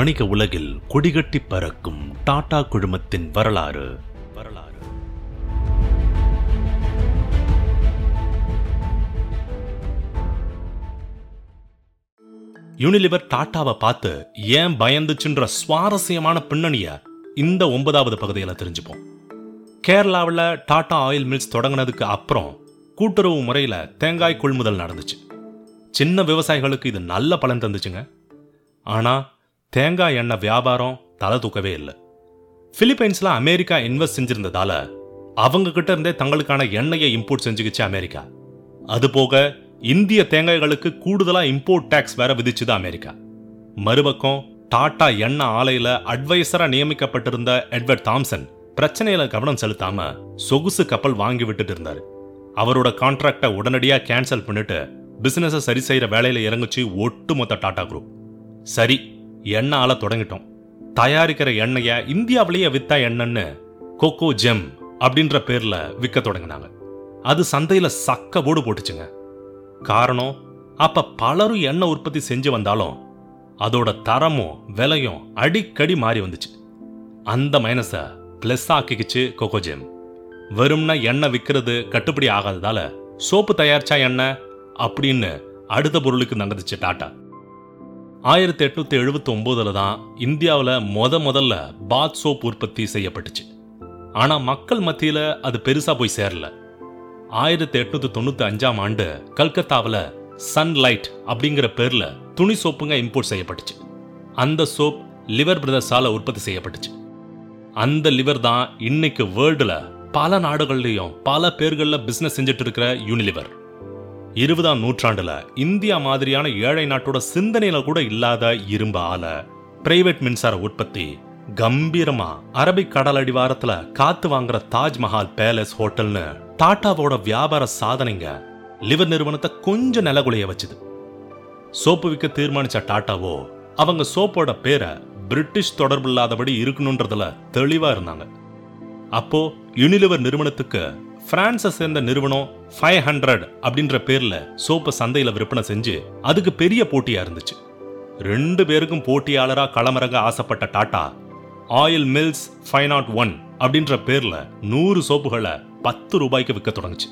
வணிக உலகில் கொடிகட்டி பறக்கும் டாடா குழுமத்தின் வரலாறு. வரலாறு யூனிலிவர் டாட்டாவை பார்த்து ஏன் பயந்துச்சுன்ற சுவாரஸ்யமான பின்னணிய இந்த ஒன்பதாவது பகுதியில் தெரிஞ்சுப்போம். கேரளாவில் டாடா ஆயில் மில்ஸ் தொடங்கினதுக்கு அப்புறம் கூட்டுறவு முறையில் தேங்காய் கொள்முதல் நடந்துச்சு. சின்ன விவசாயிகளுக்கு இது நல்ல பலன் தந்துச்சுங்க. ஆனால் தேங்காய் எண்ணெய் வியாபாரம் தலை தூக்கவே இல்லை. பிலிப்பைன்ஸில் அமெரிக்கா இன்வெஸ்ட் செஞ்சிருந்ததால அவங்க கிட்ட இருந்தே தங்களுக்கான எண்ணெயை இம்போர்ட் செஞ்சுக்கிச்சு அமெரிக்கா. அது போக இந்திய தேங்காய்களுக்கு கூடுதலா இம்போர்ட் டேக்ஸ் வேற விதிச்சுது அமெரிக்கா. மறுபக்கம் டாடா எண்ணெய் ஆலையில அட்வைசராக நியமிக்கப்பட்டிருந்த எட்வர்ட் தாம்சன் பிரச்சனையில கவனம் செலுத்தாம சொகுசு கப்பல் வாங்கி விட்டுட்டு இருந்தாரு. அவரோட கான்ட்ராக்டை உடனடியா கேன்சல் பண்ணிட்டு பிசினஸ சரி செய்யற வேலையில இறங்குச்சு ஒட்டுமொத்த டாடா குரூப் சரி எண்ணெய் ஆள தொடங்கிட்டோம். தயாரிக்கிற எண்ணெய இந்தியாவிலேயே வித்தா எண்ணெய்னு கோகோ ஜெம் அப்படின்ற பேர்ல விற்க தொடங்கினாங்க. அது சந்தையில சக்க போடு போட்டுச்சுங்க. காரணம் அப்ப பலரும் எண்ணெய் உற்பத்தி செஞ்சு வந்தாலும் அதோட தரமும் விலையும் அடிக்கடி மாறி வந்துச்சு. அந்த மைனஸை பிளஸ் ஆக்கிக்கிச்சு கோகோஜெம் வெறும்னா எண்ணெய் விற்கிறது கட்டுப்படி ஆகாததால சோப்பு தயாரிச்சா எண்ணெய் அப்படின்னு அடுத்த பொருளுக்கு நகர்ந்துச்சு டாட்டா ஆயிரத்தி எட்நூத்தி எழுபத்தி ஒன்பதுல தான் இந்தியாவில் முத முதல்ல பாத் சோப் உற்பத்தி செய்யப்பட்டுச்சு. ஆனால் மக்கள் மத்தியில் அது பெருசாக போய் சேரல. ஆயிரத்தி எட்நூத்தி தொண்ணூற்றி அஞ்சாம் ஆண்டு கல்கத்தாவில் சன்லைட் அப்படிங்கிற பேரில் துணி சோப்புங்க இம்போர்ட் செய்யப்பட்டுச்சு. அந்த சோப் லிவர் பிரதர்ஸால் உற்பத்தி செய்யப்பட்டுச்சு. அந்த லிவர் தான் இன்னைக்கு வேர்ல்டுல பல நாடுகள்லையும் பல பேர்களில் பிஸ்னஸ் செஞ்சுட்டு இருக்கிற யூனிலிவர் இருபதாம் நூற்றாண்டுல இந்தியா மாதிரியான ஏழை நாட்டோட சிந்தனையில கூட இல்லாத இரும்பு ஆலை பிரைவேட் மின்சார உற்பத்தி கம்பீரமா அரபிக் கடல் அடிவாரத்துல காத்து வாங்குற தாஜ்மஹால் பேலஸ் ஹோட்டல்னு டாட்டாவோட வியாபார சாதனைங்க லிவர் நிறுவனத்தை கொஞ்சம் நிலகுலைய வச்சுது. சோப்பு விற்க தீர்மானிச்ச டாட்டாவோ அவங்க சோப்போட பேரை பிரிட்டிஷ் தொடர்பு இல்லாதபடி இருக்கணுன்றதுல தெளிவா இருந்தாங்க. அப்போ யூனிலிவர் நிறுவனத்துக்கு பிரான்ஸை சேர்ந்த நிறுவனம் ஃபைவ் ஹண்ட்ரட் அப்படின்ற பேர்ல சோப்பை சந்தையில விற்பனை செஞ்சு அதுக்கு பெரிய போட்டியா இருந்துச்சு. ரெண்டு பேருக்கும் போட்டியாளரா களமிறங்க ஆசைப்பட்ட Tata oil mills five not one அப்படின்ற பேர்ல நூறு சோப்புகளை பத்து ரூபாய்க்கு விற்க தொடங்குச்சு.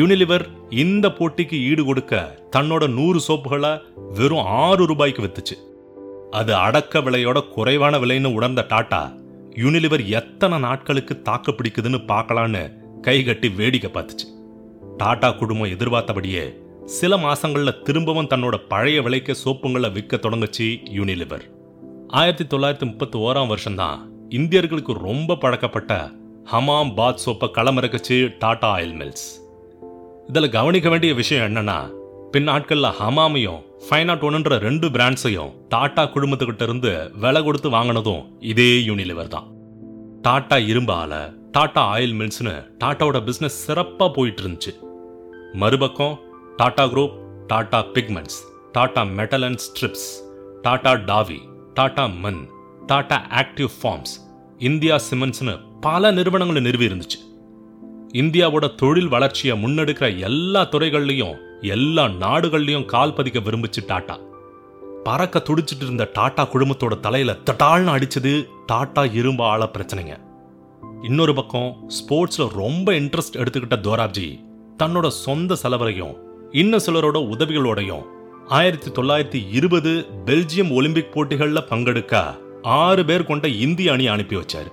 யூனிலிவர் இந்த போட்டிக்கு ஈடு கொடுக்க தன்னோட நூறு சோப்புகளை வெறும் ஆறு ரூபாய்க்கு வித்துச்சு. அது அடக்க விலையோட குறைவான விலைன்னு உணர்ந்த டாட்டா யூனிலிவர் எத்தனை நாட்களுக்கு தாக்கு பிடிக்குதுன்னு பார்க்கலான்னு கை கட்டி வேடிக்கை பார்த்துச்சு. டாடா குடும்பம் எதிர்பார்த்தபடியே சில மாசங்கள்ல திரும்பவும் தன்னோட பழைய விலைக்கு சோப்புங்களை விற்க தொடங்குச்சு யூனிலிவர் ஆயிரத்தி தொள்ளாயிரத்தி முப்பத்தி ஓராம் வருஷம்தான் இந்தியர்களுக்கு ரொம்ப பழக்கப்பட்ட ஹமாம் பாத் சோப்பை களமிறக்குச்சு டாடா ஆயில் மில்ஸ். இதில் கவனிக்க வேண்டிய விஷயம் என்னன்னா பின் நாட்களில் ஹமாமையும் ஃபைனாட் நாட் ரெண்டு பிராண்ட்ஸையும் டாடா குடும்பத்துக்கிட்ட இருந்து விலை கொடுத்து வாங்கினதும் இதே யூனிலிவர் தான். டாடா இரும்பால டாட்டா டாடா ஆயில் மில்ஸ்னு டாட்டாவோட பிஸ்னஸ் சிறப்பாக போயிட்டு இருந்துச்சு மறுபக்கம் Tata group Tata pigments Tata metal and strips Tata டாவி Tata மன் டாடா ஆக்டிவ் ஃபார்ம்ஸ் இந்தியா சிமெண்ட்ஸ்னு பல நிறுவனங்களை நிறுவி இருந்துச்சு இந்தியாவோட தொழில் வளர்ச்சியை முன்னெடுக்கிற எல்லா துறைகள்லையும் எல்லா நாடுகள்லையும் கால் பதிக்க விரும்பிச்சு டாடா. பறக்க துடிச்சிட்டு இருந்த டாடா குழுமத்தோட தலையில தட்டால்னு அடிச்சது டாடா இரும்பு ஆள பிரச்சனைங்க. இன்னொரு பக்கம் ஸ்போர்ட்ஸ்ல ரொம்ப இன்ட்ரெஸ்ட் எடுத்துக்கிட்ட தோராப்ஜி தன்னோட சொந்த செலவரையும் இன்னும் சிலரோட உதவிகளோடையும் ஆயிரத்தி தொள்ளாயிரத்தி இருபது பெல்ஜியம் ஒலிம்பிக் போட்டிகள்ல பங்கெடுக்க ஆறு பேர் கொண்ட இந்திய அணி அனுப்பி வச்சாரு.